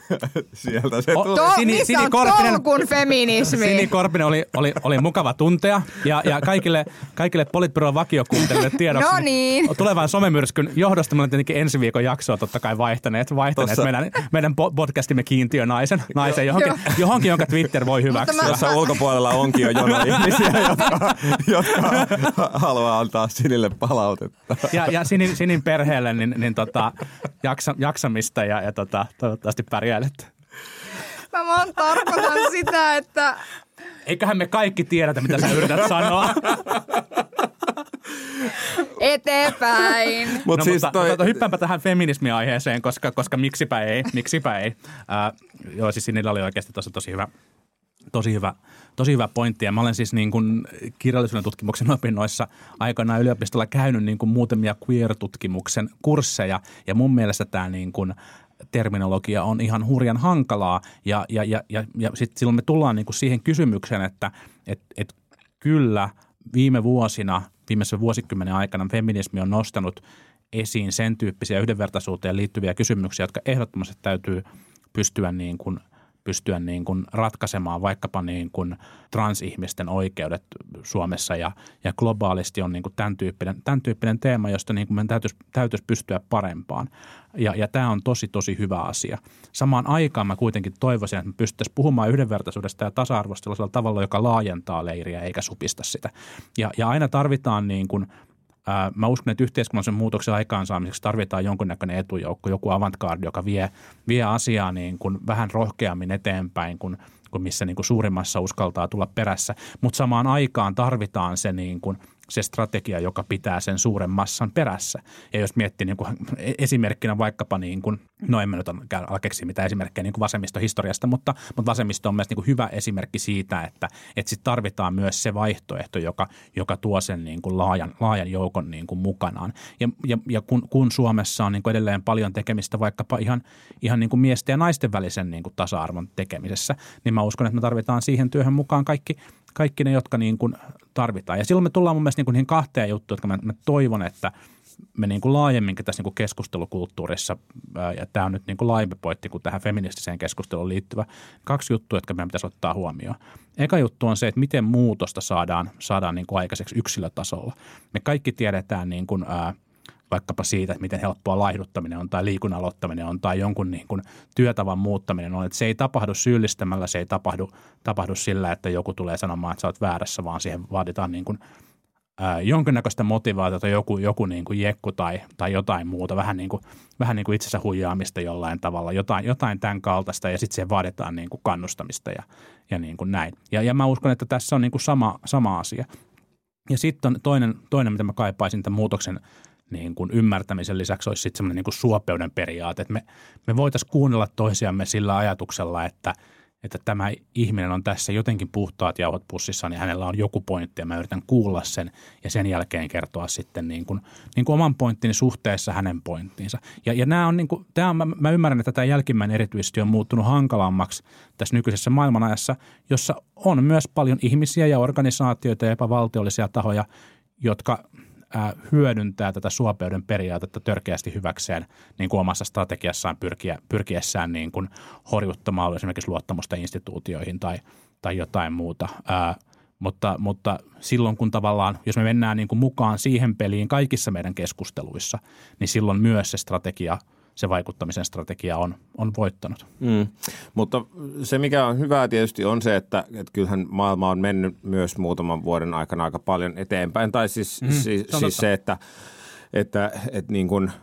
Sieltä se. To, missä on tolkun feminismi? Sini Korpinen oli, oli, oli mukava tuntea ja, ja kaikille, kaikille Politbyron vakiokuuntelijoille tiedoksi. no niin. Tulevan somemyrskyn johdosta me olemme tietenkin ensi viikon jaksoa totta kai vaihtaneet, vaihtaneet meidän, meidän podcastimme kiintiönaisen naisen johonkin, johonkin, jonka Twitter voi hyväksyä. Jossa ulkopuolella onkin jo jono ihmisiä, jotka, jotka haluaa antaa Sinille palautetta. Ja, ja Sinin, Sinin perheelle niin, niin tota, jaksa, jaksamista ja, ja tota, toivottavasti pärjäilette. Mä vaan tarkoitan sitä, että... Eiköhän me kaikki tiedetä, mitä sä yrität sanoa. Eteenpäin. Mut no, siis mutta, toi... mutta hyppäänpä tähän feminismiaiheeseen, koska, koska miksipä ei, miksipä ei. Äh, joo, siis niillä oli oikeasti tosi, tosi hyvä, tosi hyvä, tosi hyvä pointti. Ja mä olen siis niin kuin kirjallisuuden tutkimuksen opinnoissa aikanaan yliopistolla käynyt niin kuin muutamia queer-tutkimuksen kursseja. Ja mun mielestä tämä niin kuin – terminologia on ihan hurjan hankalaa. Ja, ja, ja, ja, ja sitten silloin me tullaan niin kuin siihen kysymykseen, että et, et kyllä viime vuosina, viimeisen vuosikymmenen aikana feminismi on nostanut esiin sen tyyppisiä yhdenvertaisuuteen liittyviä kysymyksiä, jotka ehdottomasti täytyy pystyä niin kuin – pystyä niin kuin ratkaisemaan vaikkapa niin kuin transihmisten oikeudet Suomessa ja, ja globaalisti on niin kuin tämän, tyyppinen, tämän tyyppinen teema, josta niin kuin meidän täytyisi, täytyisi pystyä parempaan. Ja, ja tämä on tosi, tosi hyvä asia. Samaan aikaan mä kuitenkin toivoisin, että me pystyttäisiin puhumaan yhdenvertaisuudesta ja tasa-arvosta sellaisella tavalla, joka laajentaa leiriä eikä supista sitä. Ja, ja aina tarvitaan niin kuin – Mä uskon, että yhteiskunnallisen muutoksen aikaansaamiseksi tarvitaan jonkunnäköinen etujoukko, joku avantgarde, joka vie, vie asiaa niin kuin vähän rohkeammin eteenpäin kuin, kuin missä niin kuin suurimmassa uskaltaa tulla perässä. Mutta samaan aikaan tarvitaan se niin kuin – se strategia, joka pitää sen suuren massan perässä. Ja jos miettii niin kuin esimerkkinä vaikkapa, niin kuin, no emme nyt ala keksiä mitään esimerkkejä niin vasemmistohistoriasta, mutta, mutta vasemmisto on myös niin kuin hyvä esimerkki siitä, että, että sit tarvitaan myös se vaihtoehto, joka, joka tuo sen niin kuin laajan, laajan joukon niin kuin mukanaan. Ja, ja, ja kun, kun Suomessa on niin kuin edelleen paljon tekemistä vaikkapa ihan, ihan niin kuin miesten ja naisten välisen niin kuin tasa-arvon tekemisessä, niin mä uskon, että me tarvitaan siihen työhön mukaan kaikki, kaikki ne, jotka niin kuin tarvitaan. Ja silloin me tullaan mun mielestä niin kuin niihin kahteen juttuun, jotka mä, mä toivon, että me niin kuin laajemminkin tässä niin kuin keskustelukulttuurissa, ja tämä on nyt niin kuin laajempi pointti kuin tähän feministiseen keskusteluun liittyvä, kaksi juttua, jotka meidän pitäisi ottaa huomioon. Eka juttu on se, että miten muutosta saadaan, saadaan niin kuin aikaiseksi yksilötasolla. Me kaikki tiedetään niin kuin, ää, vaikkapa siitä, että miten helppoa laihduttaminen on tai liikunnan aloittaminen on tai jonkun niin kuin työtavan muuttaminen on. Että se ei tapahdu syyllistämällä, se ei tapahdu, tapahdu sillä, että joku tulee sanomaan, että sä oot väärässä, vaan siihen vaaditaan niin kuin, jonkinnäköistä motivaatiota, joku, joku niin kuin jekku tai, tai jotain muuta, vähän niin kuin, vähän niin kuin itsensä huijaamista jollain tavalla, jotain, jotain tämän kaltaista ja sitten siihen vaaditaan niin kuin kannustamista ja, ja niin kuin näin. Ja, ja mä uskon, että tässä on niin kuin sama, sama asia. Ja sitten on toinen, toinen, mitä mä kaipaisin tämän muutoksen niin kuin ymmärtämisen lisäksi olisi sitten semmoinen niin suopeuden periaate, että me, me voitaisiin kuunnella toisiamme sillä ajatuksella, että, että tämä ihminen on tässä jotenkin puhtaat jauhot pussissa, niin hänellä on joku pointti ja mä yritän kuulla sen ja sen jälkeen kertoa sitten niin kuin, niin kuin oman pointtini suhteessa hänen pointtiinsa. Ja, ja nämä on niin kuin, tämä on, mä, mä ymmärrän, että tämä jälkimmäinen erityisesti on muuttunut hankalammaksi tässä nykyisessä maailmanajassa, jossa on myös paljon ihmisiä ja organisaatioita ja epävaltiollisia tahoja, jotka hyödyntää tätä suopeuden periaatetta törkeästi hyväkseen niin kuin omassa strategiassaan pyrkiä, pyrkiessään niin kuin horjuttamaan esimerkiksi luottamusta instituutioihin tai, tai jotain muuta. Ää, mutta, mutta silloin kun tavallaan, jos me mennään niin kuin mukaan siihen peliin kaikissa meidän keskusteluissa, niin silloin myös se strategia – se vaikuttamisen strategia on, on voittanut. Mm. Mutta se, mikä on hyvää tietysti on se, että, että kyllähän maailma on mennyt myös muutaman vuoden aikana aika paljon eteenpäin. Tai siis, mm, siis, se, siis se, että, että, että niin kuin –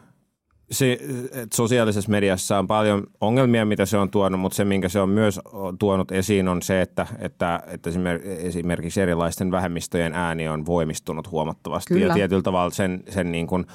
se, että sosiaalisessa mediassa on paljon ongelmia, mitä se on tuonut, mutta se, minkä se on myös tuonut esiin, on se, että, että, että esimerkiksi erilaisten vähemmistöjen ääni on voimistunut huomattavasti. Kyllä. Ja tietyllä tavalla sen, sen niin kuin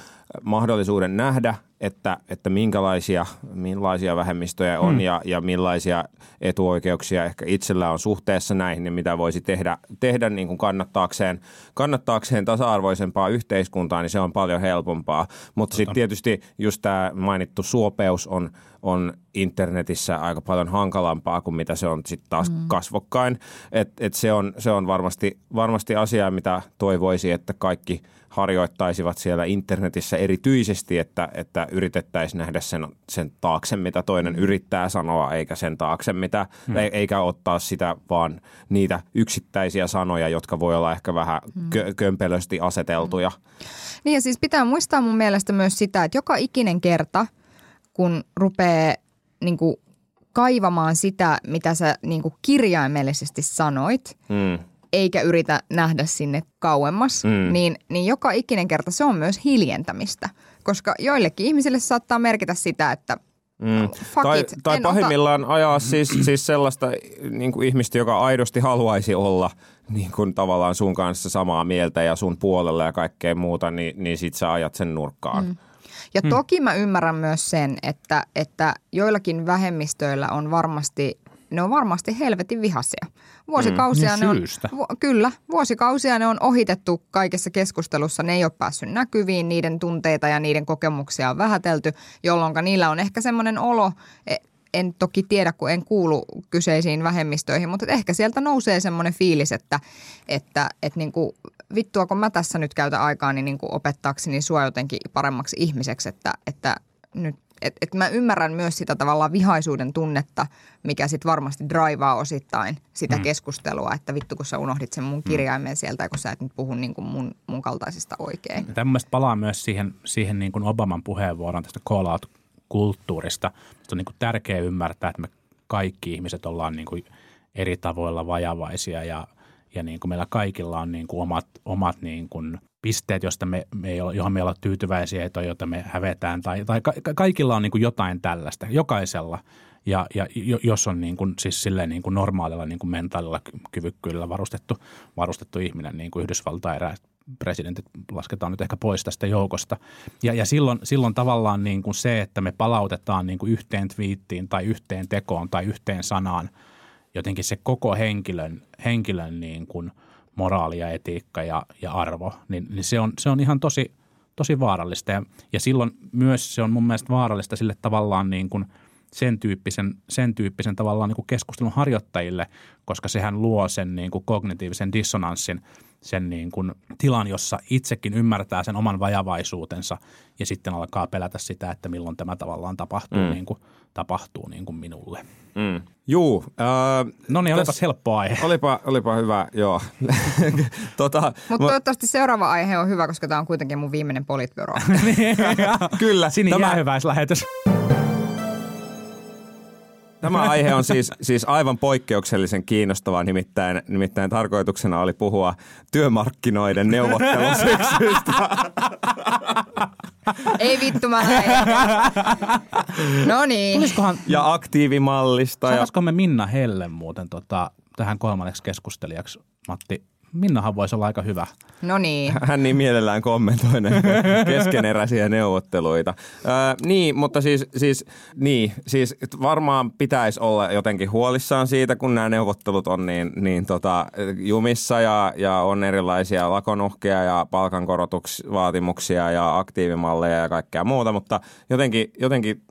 mahdollisuuden nähdä, että, että minkälaisia, millaisia vähemmistöjä on hmm. ja, ja millaisia etuoikeuksia ehkä itsellä on suhteessa näihin ja mitä voisi tehdä, tehdä niin kuin kannattaakseen, kannattaakseen tasa-arvoisempaa yhteiskuntaa, niin se on paljon helpompaa. Mutta sitten tietysti just tämä mainittu suopeus on, on internetissä aika paljon hankalampaa kuin mitä se on sitten taas mm. kasvokkain. Et, et se on, se on varmasti, varmasti asia, mitä toivoisi, että kaikki – harjoittaisivat siellä internetissä erityisesti, että, että yritettäisiin nähdä sen, sen taakse, mitä toinen yrittää sanoa, eikä sen taakse, mitä, hmm. eikä ottaa sitä vaan niitä yksittäisiä sanoja, jotka voi olla ehkä vähän hmm. kö, kömpelösti aseteltuja. Hmm. Niin ja siis pitää muistaa mun mielestä myös sitä, että joka ikinen kerta, kun rupeaa niin kuin kaivamaan sitä, mitä sä niin kuin kirjaimellisesti sanoit, hmm eikä yritä nähdä sinne kauemmas, mm. niin, niin joka ikinen kerta se on myös hiljentämistä. Koska joillekin ihmisille saattaa merkitä sitä, että Mm. tai, it, tai pahimmillaan ota... ajaa siis, siis sellaista niin kuin ihmistä, joka aidosti haluaisi olla niin kuin tavallaan sun kanssa samaa mieltä ja sun puolella ja kaikkea muuta, niin, niin sit sä ajat sen nurkkaan. Mm. Ja mm. toki mä ymmärrän myös sen, että, että joillakin vähemmistöillä on varmasti ne on varmasti helvetin vihaisia. Vuosikausia mm, ne on, vu, kyllä, vuosikausia ne on ohitettu kaikessa keskustelussa. Ne ei ole päässyt näkyviin, niiden tunteita ja niiden kokemuksia on vähätelty, jolloin niillä on ehkä semmoinen olo, e, en toki tiedä, kun en kuulu kyseisiin vähemmistöihin, mutta ehkä sieltä nousee semmoinen fiilis, että, että, että niin kuin, vittua kun mä tässä nyt käytän aikaa, niin, niin kuin opettaakseni sua jotenkin paremmaksi ihmiseksi, että, että nyt et, et mä ymmärrän myös sitä tavallaan vihaisuuden tunnetta, mikä sitten varmasti draivaa osittain sitä mm. keskustelua, että vittu kun sä unohdit sen mun mm. kirjaimen sieltä, kun sä et nyt puhu niin kuin mun, mun kaltaisesta oikein. Tämä palaa myös siihen, siihen niin kuin Obaman puheenvuoron tästä call out kulttuurista. Se on niin kuin tärkeää ymmärtää, että me kaikki ihmiset ollaan niin kuin eri tavoilla vajavaisia ja, ja niin kuin meillä kaikilla on niin kuin omat, omat niin kuin pisteet, josta me, me ei ole, johon me ei olla tyytyväisiä tai joita me hävetään. Tai, tai ka, kaikilla on niin kuin jotain tällaista, jokaisella. Ja, ja jos on niin kuin, siis silleen niin kuin normaalilla niin kuin mentaalilla kyvykkyydellä varustettu, varustettu ihminen, niin kuin Yhdysvaltain eräät presidentit lasketaan nyt ehkä pois tästä joukosta. Ja, ja silloin, silloin tavallaan niin kuin se, että me palautetaan niin kuin yhteen twiittiin tai yhteen tekoon tai yhteen sanaan jotenkin se koko henkilön, henkilön niin kuin – moraali ja etiikka ja, ja arvo, niin, niin se, on, se on ihan tosi, tosi vaarallista. Ja, ja silloin myös se on mun mielestä vaarallista sille tavallaan niin kuin sen tyyppisen, sen tyyppisen tavallaan niin kuin keskustelun harjoittajille, koska sehän luo sen niin kuin kognitiivisen dissonanssin – sen niin kuin tilan, jossa itsekin ymmärtää sen oman vajavaisuutensa ja sitten alkaa pelätä sitä, että milloin tämä tavallaan tapahtuu, mm. niin kuin, tapahtuu niin kuin minulle. Mm. Juu. Äh, no niin, olipas helppo aihe. Olipa, olipa hyvä, joo. tota, Mutta toivottavasti seuraava aihe on hyvä, koska tämä on kuitenkin mun viimeinen politbyro. Kyllä. Sini tämä... Tämä aihe on siis, siis aivan poikkeuksellisen kiinnostava, nimittäin, nimittäin tarkoituksena oli puhua työmarkkinoiden neuvottelusyksystä. Ei vittu, mä No niin. Ja aktiivimallista. Saataisiko ja... me Minna Helle muuten tota, tähän kolmanneksi keskustelijaksi, Matti, Minnahan voisi olla aika hyvä. No niin. Hän niin mielellään kommentoi näitä keskeneräisiä neuvotteluita. Öö, niin, mutta siis, siis, niin, siis varmaan pitäisi olla jotenkin huolissaan siitä, kun nämä neuvottelut on niin, niin tota, jumissa ja, ja on erilaisia lakonuhkia ja palkankorotusvaatimuksia ja aktiivimalleja ja kaikkea muuta, mutta jotenkin, jotenkin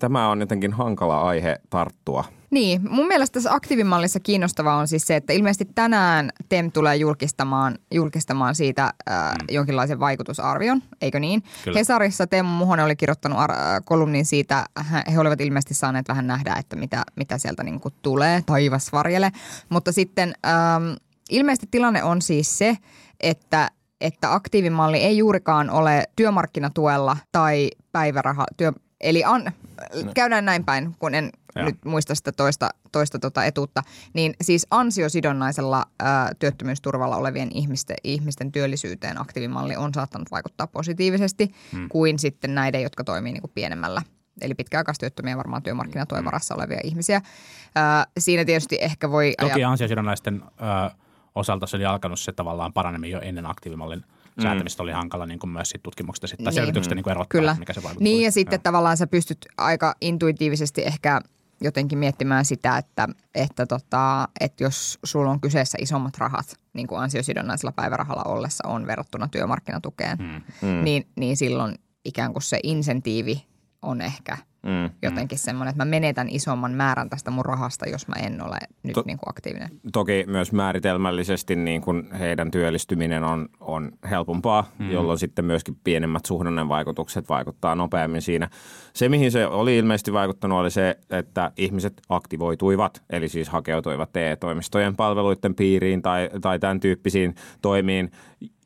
tämä on jotenkin hankala aihe tarttua. Niin, mun mielestä tässä aktiivimallissa kiinnostavaa on siis se, että ilmeisesti tänään TEM tulee julkistamaan, julkistamaan siitä äh, mm. jonkinlaisen vaikutusarvion, eikö niin? Kyllä. Hesarissa Teemu Muhonen oli kirjoittanut ar- kolumnin siitä, he olivat ilmeisesti saaneet vähän nähdä, että mitä, mitä sieltä niin kuin tulee, taivas varjele. Mutta sitten ähm, ilmeisesti tilanne on siis se, että että aktiivimalli ei juurikaan ole työmarkkinatuella tai päiväraha, työ, eli an, käydään näin päin, kun en Joo. nyt muista sitä toista, toista tota etuutta, niin siis ansiosidonnaisella ää, työttömyysturvalla olevien ihmisten, ihmisten työllisyyteen aktiivimalli on saattanut vaikuttaa positiivisesti hmm. kuin sitten näiden, jotka toimii niin kuin pienemmällä. Eli pitkäaikaistyöttömiä varmaan työmarkkinatuen varassa olevia ihmisiä. Ää, siinä tietysti ehkä voi... Toki ajat- ansiosidonnaisten ö, osalta se oli alkanut se tavallaan paranemmin jo ennen aktiivimallin säätämistä oli hankala niin kuin myös sit tutkimuksesta sit, tai Niin. selvityksestä niin kuin erottaa, Kyllä. mikä se vaikutus Niin oli. ja sitten Joo. tavallaan sä pystyt aika intuitiivisesti ehkä jotenkin miettimään sitä, että, että, tota, että jos sulla on kyseessä isommat rahat, niin kuin ansiosidonnaisella päivärahalla ollessa on verrattuna työmarkkinatukeen, mm. Niin, niin silloin ikään kuin se insentiivi on ehkä Mm. jotenkin semmoinen, että mä menetän isomman määrän tästä mun rahasta, jos mä en ole nyt To- niin kuin aktiivinen. Toki myös määritelmällisesti niin kuin heidän työllistyminen on, on helpompaa, mm. jolloin sitten myöskin pienemmät suhdannevaikutukset vaikuttaa nopeammin siinä. Se, mihin se oli ilmeisesti vaikuttanut, oli se, että ihmiset aktivoituivat, eli siis hakeutuivat TE-toimistojen palveluiden piiriin tai, tai tämän tyyppisiin toimiin,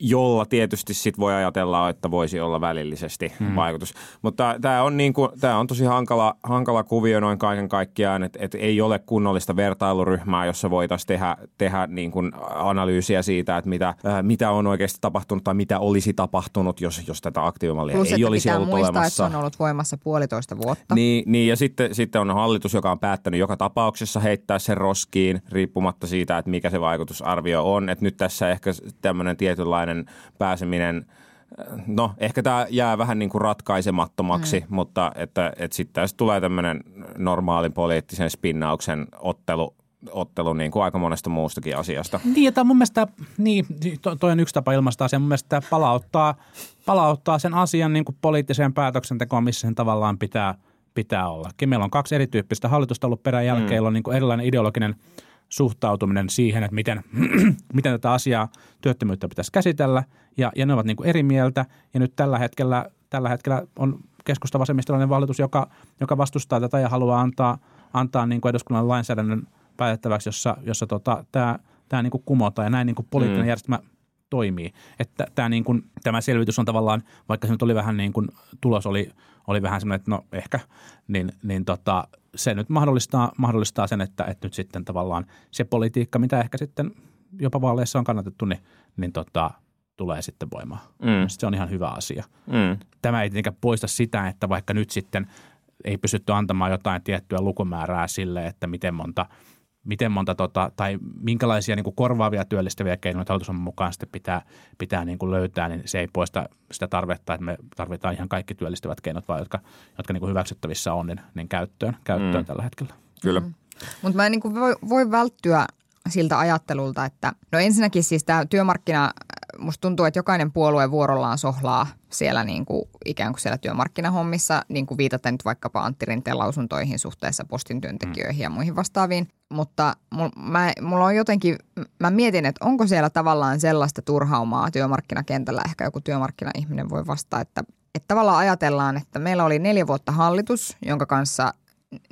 jolla tietysti sit voi ajatella, että voisi olla välillisesti hmm. vaikutus. Mutta tämä on, niin kuin, on tosi hankala, hankala kuvio noin kaiken kaikkiaan, että, että ei ole kunnollista vertailuryhmää, jossa voitaisiin tehdä, tehdä niin kuin analyysiä siitä, että mitä, ää, mitä on oikeasti tapahtunut tai mitä olisi tapahtunut, jos, jos tätä aktiivimallia Plus, ei että olisi ollut muistaa, että olemassa. se on ollut voimassa puolitoista vuotta. Niin, niin ja sitten, sitten on hallitus, joka on päättänyt joka tapauksessa heittää sen roskiin, riippumatta siitä, että mikä se vaikutusarvio on. Että nyt tässä ehkä tämmöinen tietynlainen pääseminen, no ehkä tämä jää vähän niin kuin ratkaisemattomaksi, mm. mutta että, että sitten tässä tulee tämmöinen normaalin poliittisen spinnauksen ottelu, ottelu niin kuin aika monesta muustakin asiasta. Niin, ja tämä mun mielestä, niin, to, toi on yksi tapa ilmaista asiaa. Mun mielestä tämä palauttaa, palauttaa sen asian niin kuin poliittiseen päätöksentekoon, missä sen tavallaan pitää, pitää olla. Meillä on kaksi erityyppistä hallitusta ollut perän jälkeen, mm. on niin kuin erilainen ideologinen suhtautuminen siihen, että miten, miten tätä asiaa työttömyyttä pitäisi käsitellä, ja, ja ne ovat niin kuin eri mieltä, ja nyt tällä hetkellä, tällä hetkellä on keskusta vasemmistolainen hallitus, joka, joka vastustaa tätä ja haluaa antaa, antaa niin kuin eduskunnan lainsäädännön päätettäväksi, jossa, jossa tota, tämä, tämä niin kuin kumotaan, ja näin niin kuin poliittinen mm. järjestelmä toimii. Että tämä, niin kuin, tämä selvitys on tavallaan, vaikka se nyt oli vähän niin kuin, tulos oli, oli vähän semmoinen, että no ehkä, niin, niin tota, se nyt mahdollistaa, mahdollistaa sen, että, että nyt sitten tavallaan se politiikka, mitä ehkä sitten jopa vaaleissa on kannatettu, niin, niin tota, tulee sitten voimaan. Mm. Se on ihan hyvä asia. Mm. Tämä ei tietenkään poista sitä, että vaikka nyt sitten ei pystytty antamaan jotain tiettyä lukumäärää sille, että miten monta – miten monta tota, tai minkälaisia niin kuin korvaavia työllistäviä keinoja hallitus on mukaan sitten pitää, pitää niin kuin löytää, niin se ei poista sitä tarvetta, että me tarvitaan ihan kaikki työllistävät keinot, vaan jotka, jotka niin kuin hyväksyttävissä on, niin, niin käyttöön, käyttöön mm. tällä hetkellä. Kyllä. Mm. Mutta mä en niin kuin voi, voi välttyä siltä ajattelulta, että no ensinnäkin siis tämä työmarkkina, musta tuntuu, että jokainen puolue vuorollaan sohlaa siellä niin kuin, ikään kuin siellä työmarkkinahommissa, niin kuin viitaten nyt vaikkapa Antti Rinteen lausuntoihin suhteessa postin työntekijöihin ja muihin vastaaviin. Mutta mul, mä, mulla on jotenkin, mä mietin, että onko siellä tavallaan sellaista turhaumaa työmarkkinakentällä, ehkä joku työmarkkinaihminen voi vastata, että, että tavallaan ajatellaan, että meillä oli neljä vuotta hallitus, jonka kanssa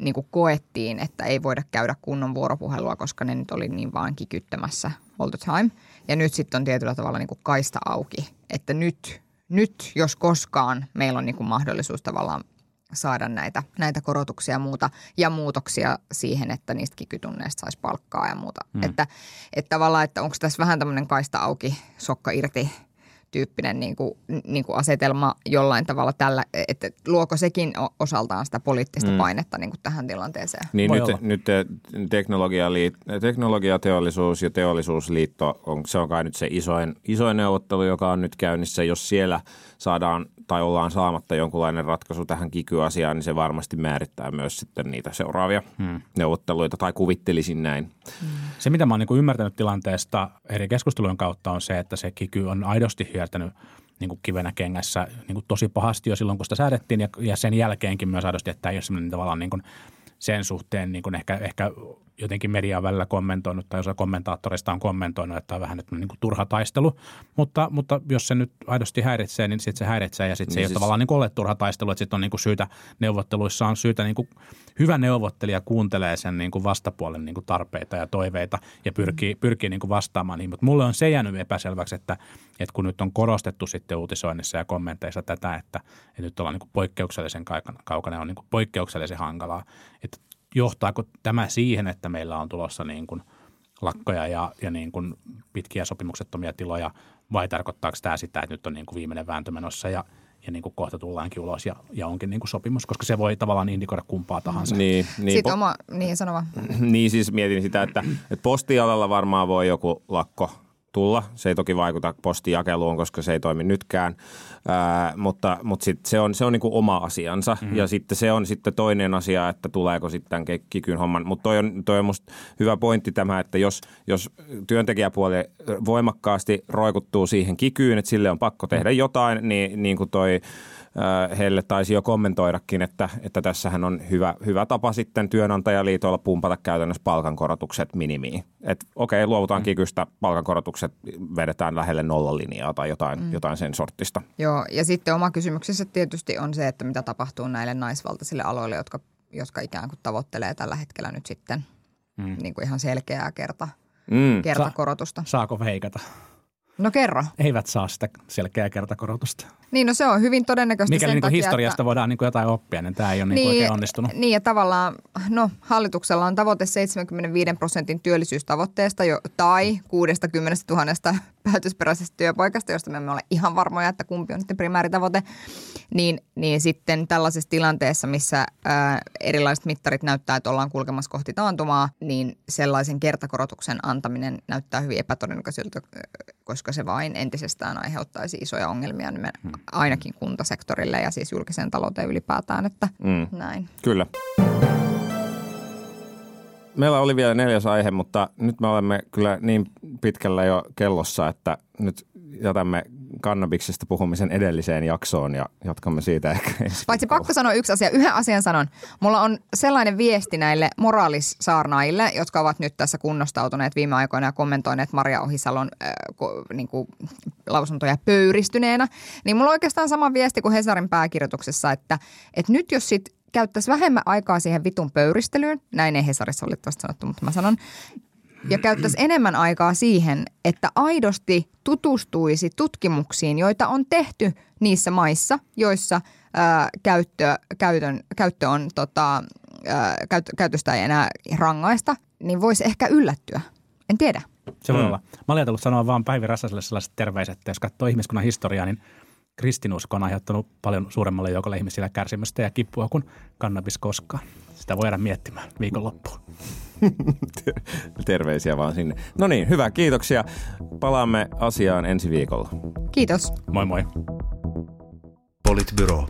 niin kuin koettiin, että ei voida käydä kunnon vuoropuhelua, koska ne nyt oli niin vaan kikyttämässä all the time. Ja nyt sitten on tietyllä tavalla niin kuin kaista auki, että nyt, nyt jos koskaan meillä on niin kuin mahdollisuus tavallaan saada näitä, näitä korotuksia ja muuta ja muutoksia siihen, että niistä kikytunneista saisi palkkaa ja muuta. Hmm. Että, että tavallaan, että onko tässä vähän tämmöinen kaista auki, sokka irti tyyppinen niin kuin, niin kuin asetelma jollain tavalla tällä, että luoko sekin osaltaan sitä poliittista mm. painetta niin kuin tähän tilanteeseen? Niin nyt, nyt teknologialiit- teknologiateollisuus ja teollisuusliitto, on, se on kai nyt se isoin, isoin neuvottelu, joka on nyt käynnissä. Jos siellä saadaan tai ollaan saamatta jonkunlainen ratkaisu tähän kikyasiaan, niin se varmasti määrittää myös sitten niitä seuraavia hmm. neuvotteluita, tai kuvittelisin näin. Hmm. Se, mitä mä oon niin ymmärtänyt tilanteesta eri keskustelujen kautta, on se, että se kiky on aidosti hiertänyt niin kuin kivenä kengässä niin kuin tosi pahasti jo silloin, kun sitä säädettiin, ja, ja sen jälkeenkin myös aidosti, että tämä ei ole sellainen tavallaan niin kuin sen suhteen niin kuin ehkä, ehkä jotenkin median välillä kommentoinut tai osa kommentaattoreista on kommentoinut, että on vähän nyt niin kuin turha taistelu. Mutta, mutta jos se nyt aidosti häiritsee, niin sitten se häiritsee ja sitten se niin ei siis... ole tavallaan niin ole turha taistelu. Että sitten on niin kuin syytä, neuvotteluissa on syytä, niin kuin, hyvä neuvottelija kuuntelee sen niin kuin vastapuolen niin kuin tarpeita ja toiveita ja pyrkii, mm. pyrkii niin kuin vastaamaan niihin. Mutta mulle on se jäänyt epäselväksi, että, että kun nyt on korostettu sitten uutisoinnissa ja kommenteissa tätä, että, että nyt ollaan niin kuin poikkeuksellisen kaukana, on niin kuin poikkeuksellisen hankalaa, että johtaako tämä siihen, että meillä on tulossa niin kuin lakkoja ja, ja niin kuin pitkiä sopimuksettomia tiloja, vai tarkoittaako tämä sitä, että nyt on niin kuin viimeinen vääntö menossa ja, ja niin kuin kohta tullaankin ulos ja, ja onkin niin kuin sopimus, koska se voi tavallaan indikoida kumpaa tahansa. Niin, niin, Sitten po- oma, niin sanova. niin siis mietin sitä, että, että postialalla varmaan voi joku lakko tulla. Se ei toki vaikuta postijakeluun, koska se ei toimi nytkään, Ää, mutta, mutta sit se on, se on niinku oma asiansa. Mm-hmm. Ja sitten se on sitten toinen asia, että tuleeko sitten kikyn homman. Mutta toi on, toi on musta hyvä pointti tämä, että jos, jos työntekijäpuoli voimakkaasti roikuttuu siihen kikyyn, että sille on pakko tehdä jotain, niin, niin kuin toi – heille taisi jo kommentoidakin, että, että tässähän on hyvä, hyvä tapa sitten työnantajaliitolla pumpata käytännössä palkankorotukset minimiin. Että okei, luovutaan mm. kikystä, palkankorotukset vedetään lähelle nollalinjaa tai jotain, mm. jotain sen sortista. Joo, ja sitten oma kysymyksessä tietysti on se, että mitä tapahtuu näille naisvaltaisille aloille, jotka, jotka ikään kuin tavoittelee tällä hetkellä nyt sitten mm. niin kuin ihan selkeää kerta, mm. kertakorotusta. Sa- saako veikata? No kerro. Eivät saa sitä selkeää kertakorotusta. Niin, no se on hyvin todennäköistä Mikäli sen niin takia, historiasta että... voidaan niin jotain oppia, niin tämä ei ole niin, niin oikein onnistunut. Niin ja tavallaan, no hallituksella on tavoite 75 prosentin työllisyystavoitteesta jo, tai 60 000 päätösperäisestä työpaikasta, josta me emme ole ihan varmoja, että kumpi on sitten primääritavoite, niin, niin sitten tällaisessa tilanteessa, missä ää, erilaiset mittarit näyttää, että ollaan kulkemassa kohti taantumaa, niin sellaisen kertakorotuksen antaminen näyttää hyvin epätodennäköiseltä, koska se vain entisestään aiheuttaisi isoja ongelmia niin ainakin kuntasektorille ja siis julkiseen talouteen ylipäätään, että hmm. näin. Kyllä. Meillä oli vielä neljäs aihe, mutta nyt me olemme kyllä niin pitkällä jo kellossa, että nyt jätämme kannabiksesta puhumisen edelliseen jaksoon ja jatkamme siitä ehkä Paitsi pakko sanoa yksi asia. Yhden asian sanon. Mulla on sellainen viesti näille moraalissaarnaille, jotka ovat nyt tässä kunnostautuneet viime aikoina ja kommentoineet Maria Ohisalon äh, ko, niin kuin, lausuntoja pöyristyneenä. Niin mulla on oikeastaan sama viesti kuin Hesarin pääkirjoituksessa, että, että nyt jos sit käyttäisi vähemmän aikaa siihen vitun pöyristelyyn, näin ei Hesarissa valitettavasti sanottu, mutta mä sanon, ja käyttäisi enemmän aikaa siihen, että aidosti tutustuisi tutkimuksiin, joita on tehty niissä maissa, joissa ää, käyttö, käytön, käyttö on, tota, ää, käyt, käytöstä ei enää rangaista, niin voisi ehkä yllättyä. En tiedä. Se voi mm. olla. Mä olin ajatellut sanoa vaan Päivi Räsäselle sellaiset terveiset, että jos katsoo ihmiskunnan historiaa, niin kristinusko on aiheuttanut paljon suuremmalle joukolle ihmisille kärsimystä ja kipua kuin kannabis koskaan. Sitä voi jäädä miettimään viikonloppuun. Terveisiä vaan sinne. No niin, hyvä. Kiitoksia. Palaamme asiaan ensi viikolla. Kiitos. Moi moi. Politbyro.